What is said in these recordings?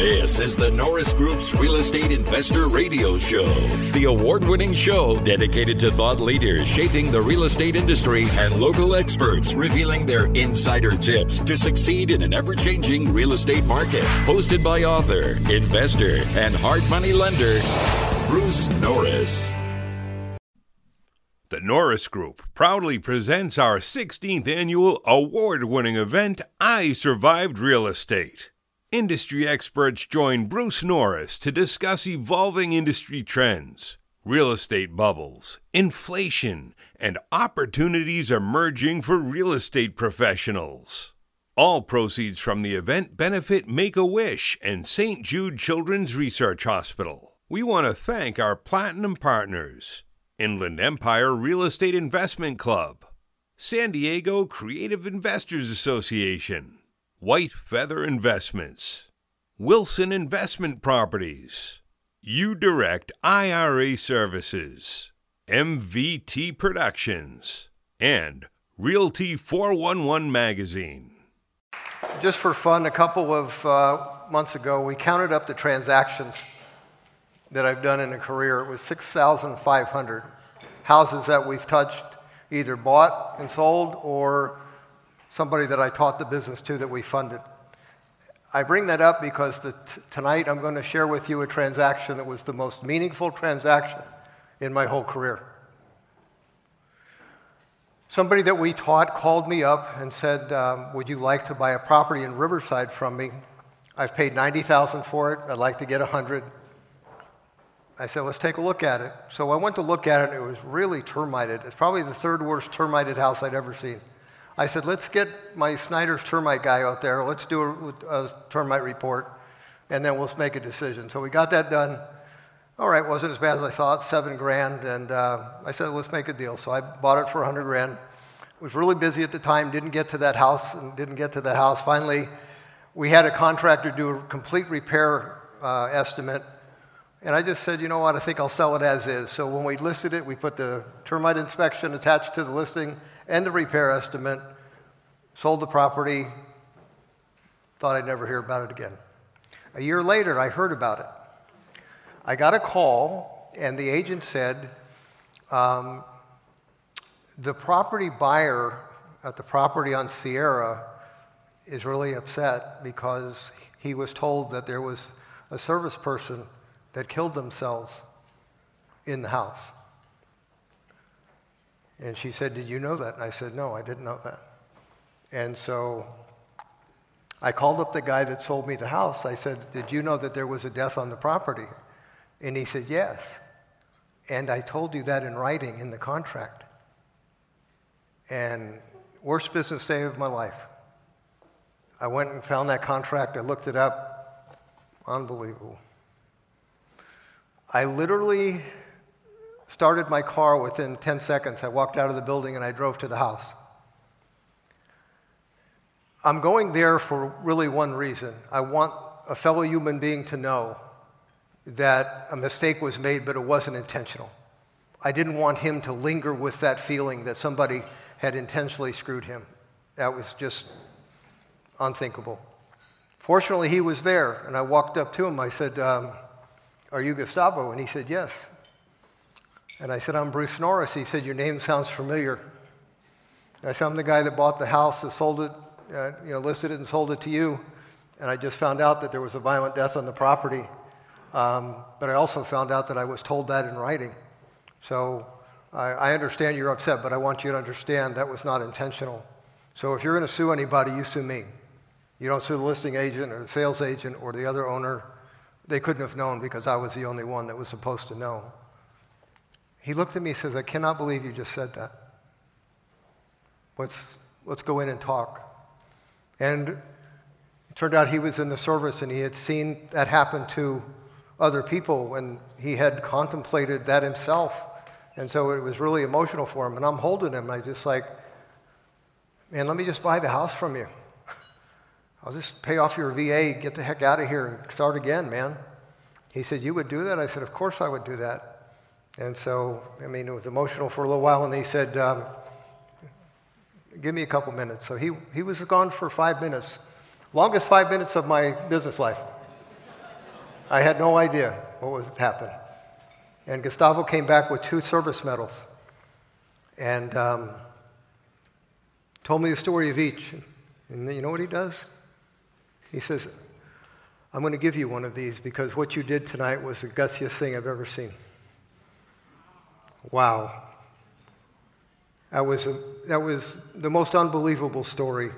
This is the Norris Group's Real Estate Investor Radio Show, the award winning show dedicated to thought leaders shaping the real estate industry and local experts revealing their insider tips to succeed in an ever changing real estate market. Hosted by author, investor, and hard money lender, Bruce Norris. The Norris Group proudly presents our 16th annual award winning event, I Survived Real Estate. Industry experts join Bruce Norris to discuss evolving industry trends, real estate bubbles, inflation, and opportunities emerging for real estate professionals. All proceeds from the event benefit Make a Wish and St. Jude Children's Research Hospital. We want to thank our platinum partners Inland Empire Real Estate Investment Club, San Diego Creative Investors Association. White Feather Investments, Wilson Investment Properties, U Direct IRA Services, MVT Productions, and Realty 411 Magazine. Just for fun, a couple of uh, months ago, we counted up the transactions that I've done in a career. It was 6,500 houses that we've touched, either bought and sold or somebody that I taught the business to that we funded. I bring that up because t- tonight I'm going to share with you a transaction that was the most meaningful transaction in my whole career. Somebody that we taught called me up and said, um, Would you like to buy a property in Riverside from me? I've paid 90000 for it. I'd like to get 100 I said, Let's take a look at it. So I went to look at it, and it was really termited. It's probably the third worst termited house I'd ever seen. I said, let's get my Snyder's termite guy out there. Let's do a, a, termite report, and then we'll make a decision. So we got that done. All right, wasn't as bad as I thought, seven grand. And uh, I said, let's make a deal. So I bought it for 100 grand. Was really busy at the time, didn't get to that house, and didn't get to the house. Finally, we had a contractor do a complete repair uh, estimate. And I just said, you know what, I think I'll sell it as is. So when we listed it, we put the termite inspection attached to the listing and the repair estimate, sold the property, thought I'd never hear about it again. A year later, I heard about it. I got a call, and the agent said, um, the property buyer at the property on Sierra is really upset because he was told that there was a service person that killed themselves in the house. And she said, Did you know that? And I said, No, I didn't know that. And so I called up the guy that sold me the house. I said, Did you know that there was a death on the property? And he said, Yes. And I told you that in writing in the contract. And worst business day of my life. I went and found that contract. I looked it up. Unbelievable. I literally started my car within 10 seconds. I walked out of the building and I drove to the house. I'm going there for really one reason. I want a fellow human being to know that a mistake was made, but it wasn't intentional. I didn't want him to linger with that feeling that somebody had intentionally screwed him. That was just unthinkable. Fortunately, he was there, and I walked up to him. I said, um, Are you Gustavo? And he said, Yes. And I said, I'm Bruce Norris. He said, Your name sounds familiar. And I said, I'm the guy that bought the house that sold it, uh, you know, listed it and sold it to you. And I just found out that there was a violent death on the property. Um, but I also found out that I was told that in writing. So I, I understand you're upset, but I want you to understand that was not intentional. So if you're going to sue anybody, you sue me. You don't sue the listing agent or the sales agent or the other owner. They couldn't have known because I was the only one that was supposed to know. He looked at me and says, I cannot believe you just said that. Let's, let's go in and talk. And it turned out he was in the service and he had seen that happen to other people and he had contemplated that himself. And so it was really emotional for him. And I'm holding him. and I just like, man, let me just buy the house from you. I'll just pay off your VA, get the heck out of here, and start again, man. He said, You would do that? I said, Of course I would do that. And so, I mean, it was emotional for a little while, and he said, um, Give me a couple minutes. So he, he was gone for five minutes, longest five minutes of my business life. I had no idea what was happening. And Gustavo came back with two service medals and um, told me the story of each. And you know what he does? He says, I'm going to give you one of these because what you did tonight was the gutsiest thing I've ever seen. Wow. That was, a, that was the most unbelievable story.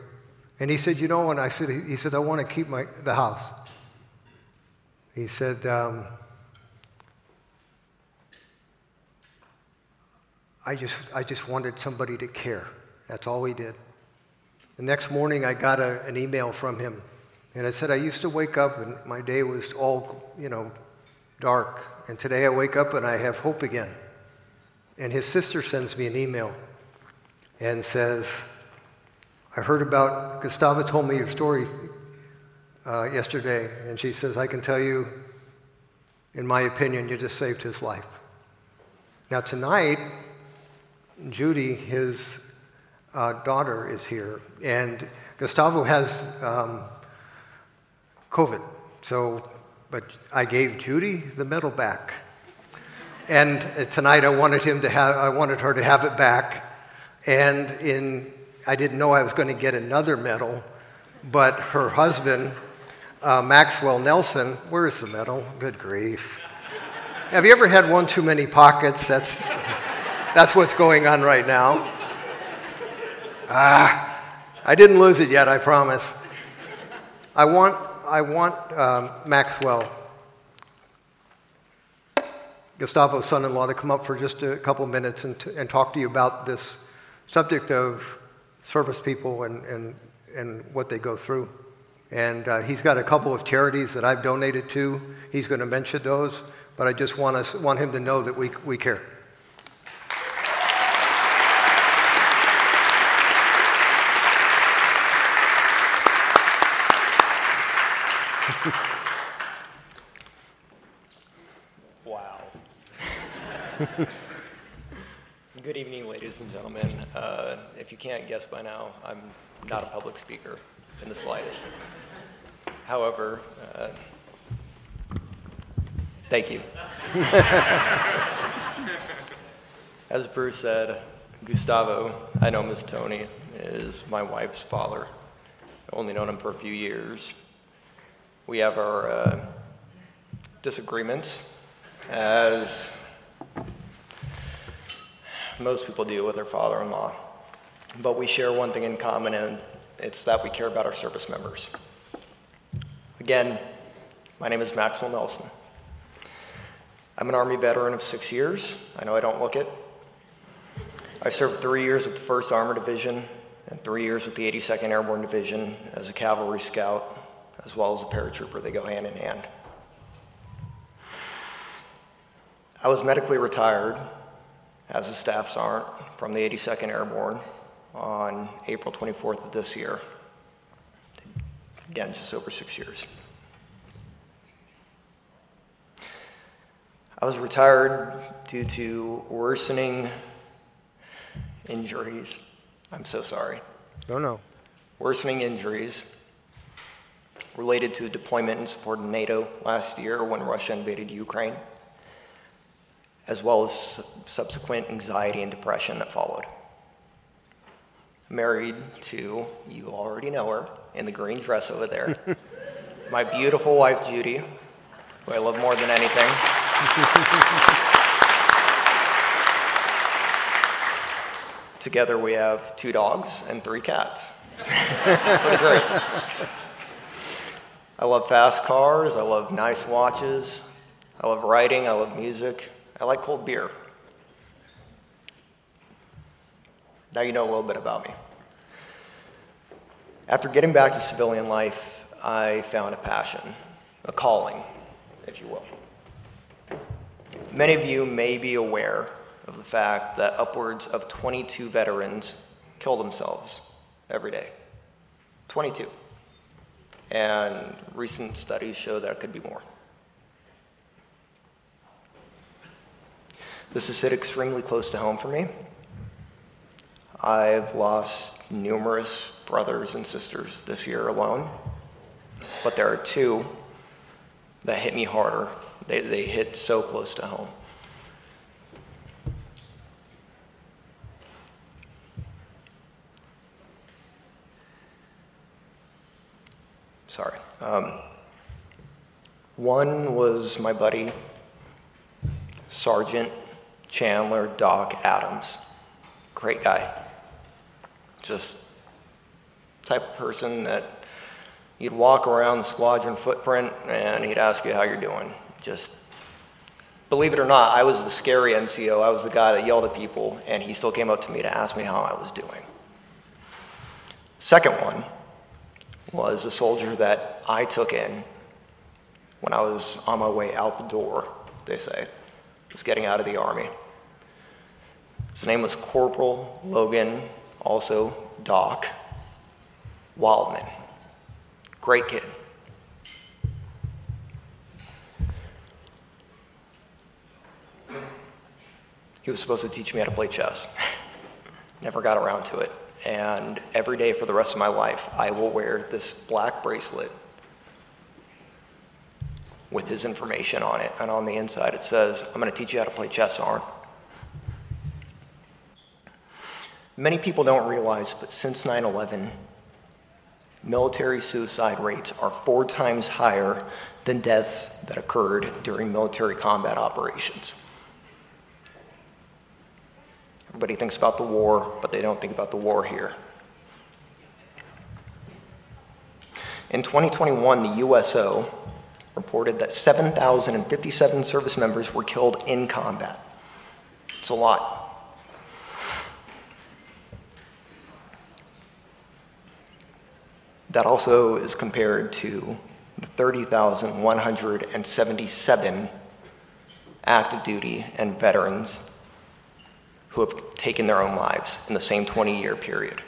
And he said, You know, and I said, He said, I want to keep my, the house. He said, um, I just, I just wanted somebody to care. That's all he did. The next morning, I got a, an email from him, and I said, I used to wake up and my day was all, you know, dark. And today I wake up and I have hope again. And his sister sends me an email and says, I heard about, Gustavo told me your story uh, yesterday, and she says, I can tell you, in my opinion, you just saved his life. Now, tonight, Judy, his uh, daughter, is here, and Gustavo has um, COVID. So, but I gave Judy the medal back. And tonight I wanted him to have, I wanted her to have it back. And in, I didn't know I was going to get another medal, but her husband, uh, Maxwell Nelson, where is the medal? Good grief. Have you ever had one too many pockets? That's, that's what's going on right now. Ah, I didn't lose it yet, I promise. I want, I want um, Maxwell Gustavo's son in law to come up for just a couple minutes and, to, and talk to you about this subject of service people and, and, and what they go through. And uh, he's got a couple of charities that I've donated to. He's going to mention those, but I just want, us, want him to know that we, we care. Good evening, ladies and gentlemen. Uh, if you can't guess by now, I'm not a public speaker in the slightest. However, uh, thank you. As Bruce said, Gustavo, I know Miss Tony, is my wife's father. I've only known him for a few years. We have our uh, disagreements as most people do with their father in law. But we share one thing in common, and it's that we care about our service members. Again, my name is Maxwell Nelson. I'm an Army veteran of six years. I know I don't look it. I served three years with the 1st Armored Division and three years with the 82nd Airborne Division as a cavalry scout, as well as a paratrooper. They go hand in hand. I was medically retired as a staff sergeant from the 82nd Airborne on April 24th of this year. Again, just over six years. I was retired due to worsening injuries. I'm so sorry. No, no. Worsening injuries related to a deployment in support of NATO last year when Russia invaded Ukraine as well as subsequent anxiety and depression that followed. Married to, you already know her, in the green dress over there, my beautiful wife, Judy, who I love more than anything. Together we have two dogs and three cats. Pretty great. I love fast cars, I love nice watches, I love writing, I love music. I like cold beer. Now you know a little bit about me. After getting back to civilian life, I found a passion, a calling, if you will. Many of you may be aware of the fact that upwards of 22 veterans kill themselves every day. 22. And recent studies show that it could be more. This has hit extremely close to home for me. I've lost numerous brothers and sisters this year alone, but there are two that hit me harder. They, they hit so close to home. Sorry. Um, one was my buddy, Sergeant Chandler Doc Adams. Great guy. Just type of person that you'd walk around the squadron footprint and he'd ask you how you're doing. Just believe it or not, I was the scary NCO. I was the guy that yelled at people, and he still came up to me to ask me how I was doing. Second one was a soldier that I took in when I was on my way out the door, they say. I was getting out of the Army. His name was Corporal Logan, also Doc Wildman. Great kid. He was supposed to teach me how to play chess. Never got around to it. And every day for the rest of my life, I will wear this black bracelet with his information on it. And on the inside, it says, I'm going to teach you how to play chess, Arn. Many people don't realize, but since 9 11, military suicide rates are four times higher than deaths that occurred during military combat operations. Everybody thinks about the war, but they don't think about the war here. In 2021, the USO reported that 7,057 service members were killed in combat. It's a lot. That also is compared to the 30,177 active duty and veterans who have taken their own lives in the same 20 year period.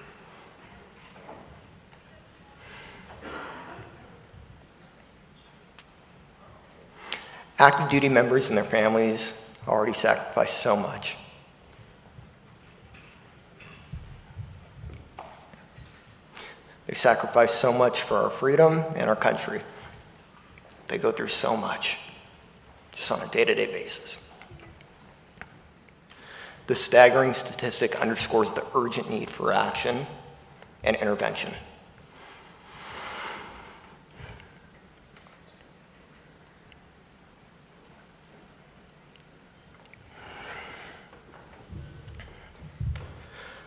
Active duty members and their families already sacrificed so much. They sacrifice so much for our freedom and our country. They go through so much just on a day to day basis. This staggering statistic underscores the urgent need for action and intervention.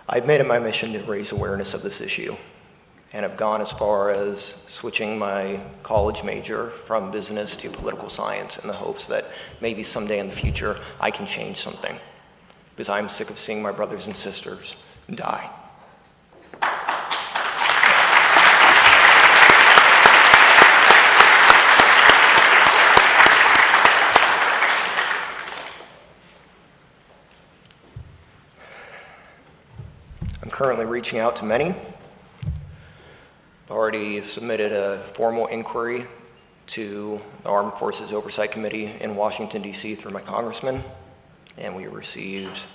I've made it my mission to raise awareness of this issue and have gone as far as switching my college major from business to political science in the hopes that maybe someday in the future I can change something because I'm sick of seeing my brothers and sisters die. I'm currently reaching out to many. Already submitted a formal inquiry to the Armed Forces Oversight Committee in Washington, D.C. through my congressman and we received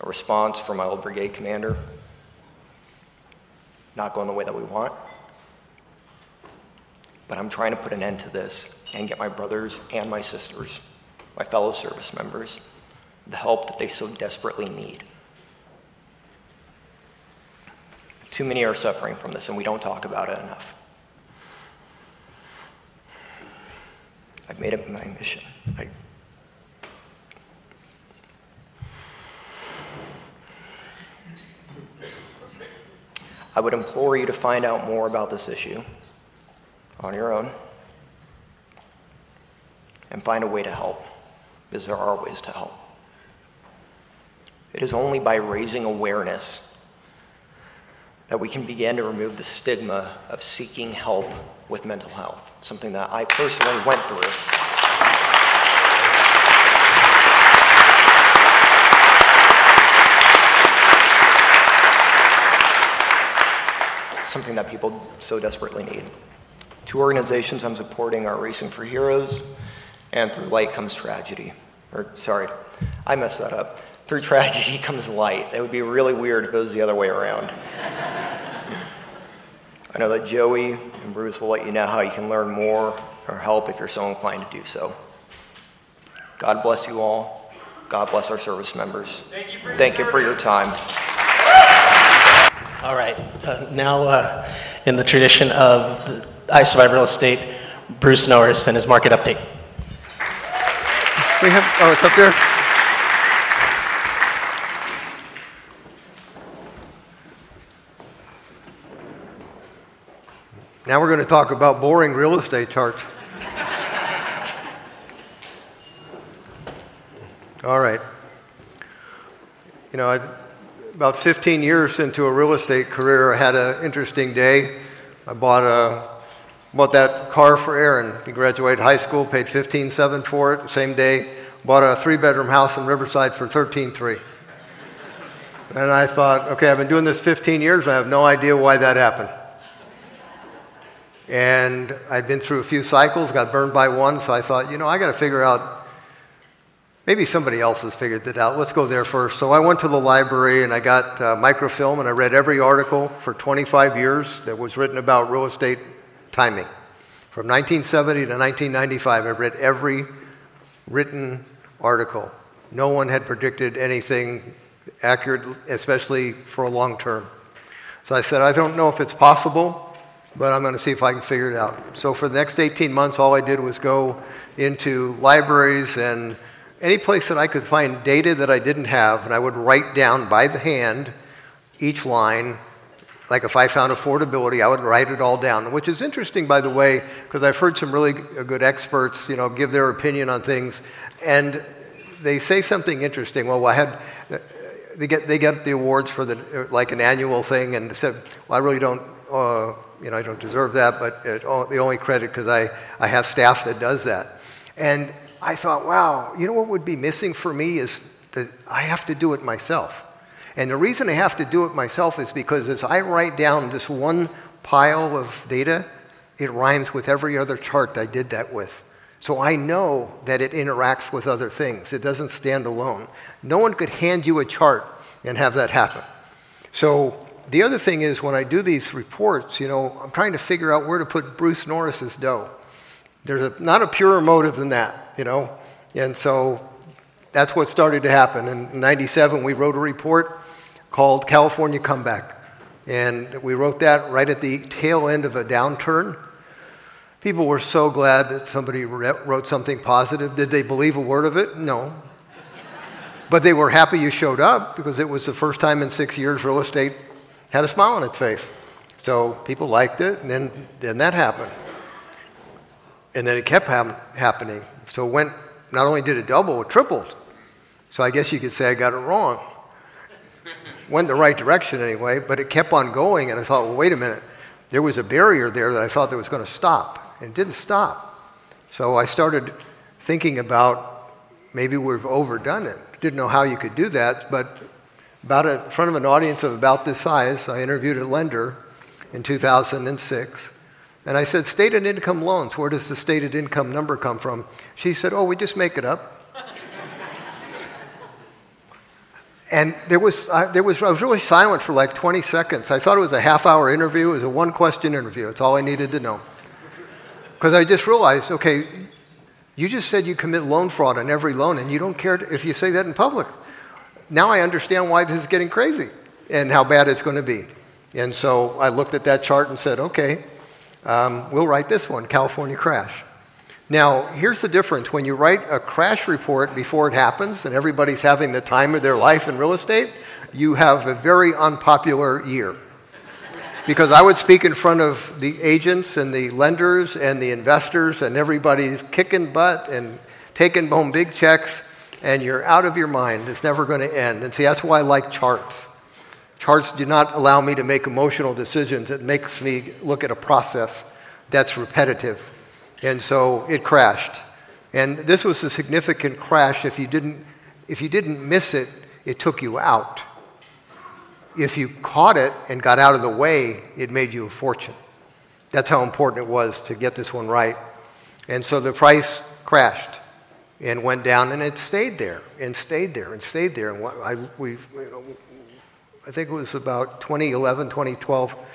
a response from my old brigade commander. Not going the way that we want. But I'm trying to put an end to this and get my brothers and my sisters, my fellow service members, the help that they so desperately need. Too many are suffering from this, and we don't talk about it enough. I've made it my mission. I I would implore you to find out more about this issue on your own and find a way to help, because there are ways to help. It is only by raising awareness that we can begin to remove the stigma of seeking help with mental health, something that I personally went through. something that people so desperately need. Two organizations I'm supporting are Racing for Heroes and Through Light Comes Tragedy. Or, sorry, I messed that up. Through tragedy comes light. It would be really weird if it was the other way around. I know that Joey and Bruce will let you know how you can learn more or help if you're so inclined to do so. God bless you all. God bless our service members. Thank you for, Thank your, you for your time. All right. Uh, now, uh, in the tradition of the I Survive Real Estate, Bruce Norris and his market update. We have, oh, it's up there? Now we're going to talk about boring real estate charts. All right. You know, I, about 15 years into a real estate career, I had an interesting day. I bought a bought that car for Aaron. He graduated high school, paid 15.7 for it. Same day, bought a three-bedroom house in Riverside for 13.3. And I thought, okay, I've been doing this 15 years. I have no idea why that happened. And I'd been through a few cycles, got burned by one, so I thought, you know, I got to figure out. Maybe somebody else has figured it out. Let's go there first. So I went to the library and I got uh, microfilm and I read every article for 25 years that was written about real estate timing. From 1970 to 1995, I read every written article. No one had predicted anything accurate, especially for a long term. So I said, I don't know if it's possible, but I'm going to see if I can figure it out. So for the next 18 months, all I did was go into libraries and any place that I could find data that I didn't have, and I would write down by the hand each line. Like if I found affordability, I would write it all down, which is interesting, by the way, because I've heard some really good experts, you know, give their opinion on things, and they say something interesting. Well, I had they get they get the awards for the like an annual thing, and said, well, I really don't. Uh, you know, I don't deserve that, but it, the only credit because I, I have staff that does that. And I thought, wow, you know what would be missing for me is that I have to do it myself. And the reason I have to do it myself is because as I write down this one pile of data, it rhymes with every other chart I did that with. So I know that it interacts with other things. It doesn't stand alone. No one could hand you a chart and have that happen. So the other thing is when I do these reports, you know, I'm trying to figure out where to put Bruce Norris's dough. There's a, not a purer motive than that, you know. And so that's what started to happen. In 97, we wrote a report called California Comeback. And we wrote that right at the tail end of a downturn. People were so glad that somebody wrote something positive. Did they believe a word of it? No. But they were happy you showed up because it was the first time in six years real estate had a smile on its face. So people liked it, and then, then that happened. And then it kept ha- happening. So it went, not only did it double, it tripled. So I guess you could say I got it wrong. went the right direction anyway, but it kept on going, and I thought, well, wait a minute. There was a barrier there that I thought that was going to stop, and it didn't stop. So I started thinking about maybe we've overdone it. Didn't know how you could do that, but about in front of an audience of about this size, I interviewed a lender in 2006. And I said, stated income loans, where does the stated income number come from? She said, oh, we just make it up. and there was, uh, there was, I was really silent for like 20 seconds. I thought it was a half hour interview. It was a one question interview. It's all I needed to know. Because I just realized, okay, you just said you commit loan fraud on every loan, and you don't care if you say that in public now I understand why this is getting crazy and how bad it's going to be. And so I looked at that chart and said, okay, um, we'll write this one California crash. Now, here's the difference. When you write a crash report before it happens and everybody's having the time of their life in real estate, you have a very unpopular year. Because I would speak in front of the agents and the lenders and the investors, and everybody's kicking butt and taking home big checks and you're out of your mind. It's never going to end. And see, that's why I like charts. Charts do not allow me to make emotional decisions. It makes me look at a process that's repetitive. And so it crashed. And this was a significant crash. If you didn't, if you didn't miss it, it took you out. If you caught it and got out of the way, it made you a fortune. That's how important it was to get this one right. And so the price crashed and went down, and it stayed there and stayed there and stayed there. And I, we, I think it was about 2011, 2012.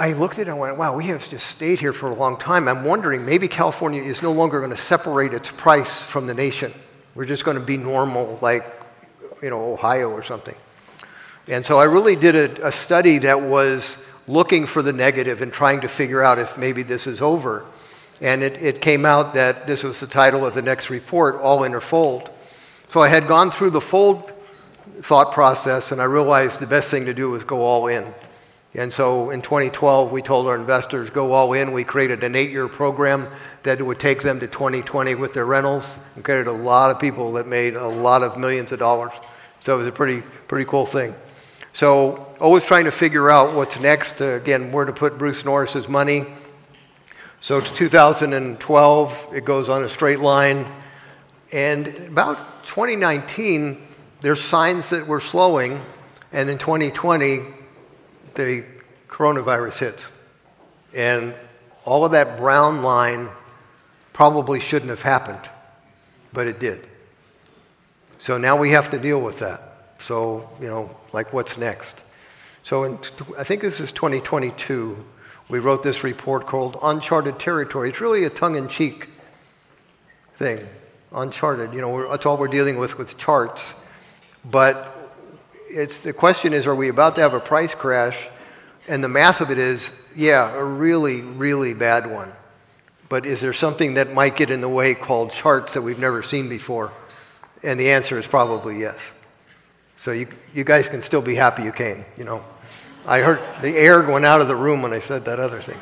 I looked at it and went, wow, we have just stayed here for a long time. I'm wondering maybe California is no longer going to separate its price from the nation. We're just going to be normal like, you know, Ohio or something. And so I really did a, a study that was looking for the negative and trying to figure out if maybe this is over. And it, it came out that this was the title of the next report, All In or Fold. So I had gone through the fold thought process and I realized the best thing to do was go all in. And so in 2012, we told our investors, go all in. We created an eight year program that would take them to 2020 with their rentals and created a lot of people that made a lot of millions of dollars. So it was a pretty, pretty cool thing. So always trying to figure out what's next. Uh, again, where to put Bruce Norris's money. So to 2012, it goes on a straight line. And about 2019, there's signs that we're slowing. And in 2020, the coronavirus hits. And all of that brown line probably shouldn't have happened, but it did. So now we have to deal with that. So, you know, like what's next? So in, I think this is 2022, we wrote this report called Uncharted Territory. It's really a tongue in cheek thing. Uncharted, you know, that's all we're dealing with with charts. But it's, the question is are we about to have a price crash? And the math of it is, yeah, a really, really bad one. But is there something that might get in the way called charts that we've never seen before? And the answer is probably yes. So you, you guys can still be happy you came, you know. I heard the air going out of the room when I said that other thing.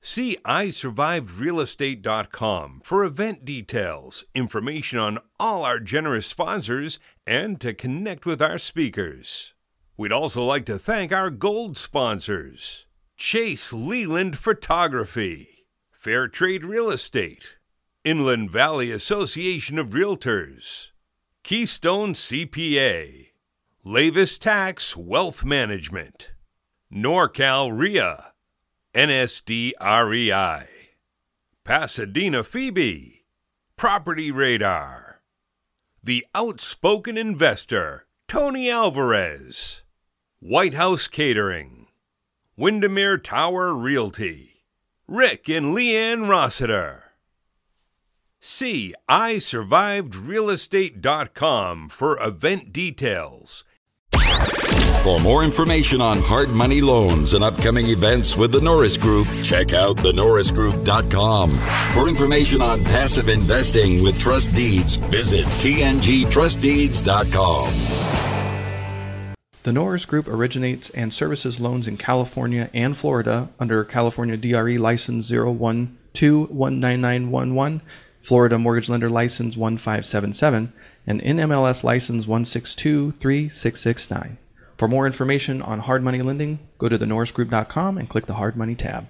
See isurvivedrealestate.com for event details, information on all our generous sponsors, and to connect with our speakers. We'd also like to thank our gold sponsors Chase Leland Photography, Fair Trade Real Estate, Inland Valley Association of Realtors, Keystone CPA, Lavis Tax Wealth Management, NorCal RIA. NSDREI, Pasadena FIBI, Property Radar, The Outspoken Investor, Tony Alvarez, White House Catering, Windermere Tower Realty, Rick and Leanne Rossiter. See isurvivedrealestate.com for event details for more information on hard money loans and upcoming events with the Norris Group, check out thenorrisgroup.com. For information on passive investing with trust deeds, visit tngtrustdeeds.com. The Norris Group originates and services loans in California and Florida under California DRE license 012-19911, Florida Mortgage Lender license 1577, and NMLS license 1623669. For more information on hard money lending, go to thenorrisgroup.com and click the hard money tab.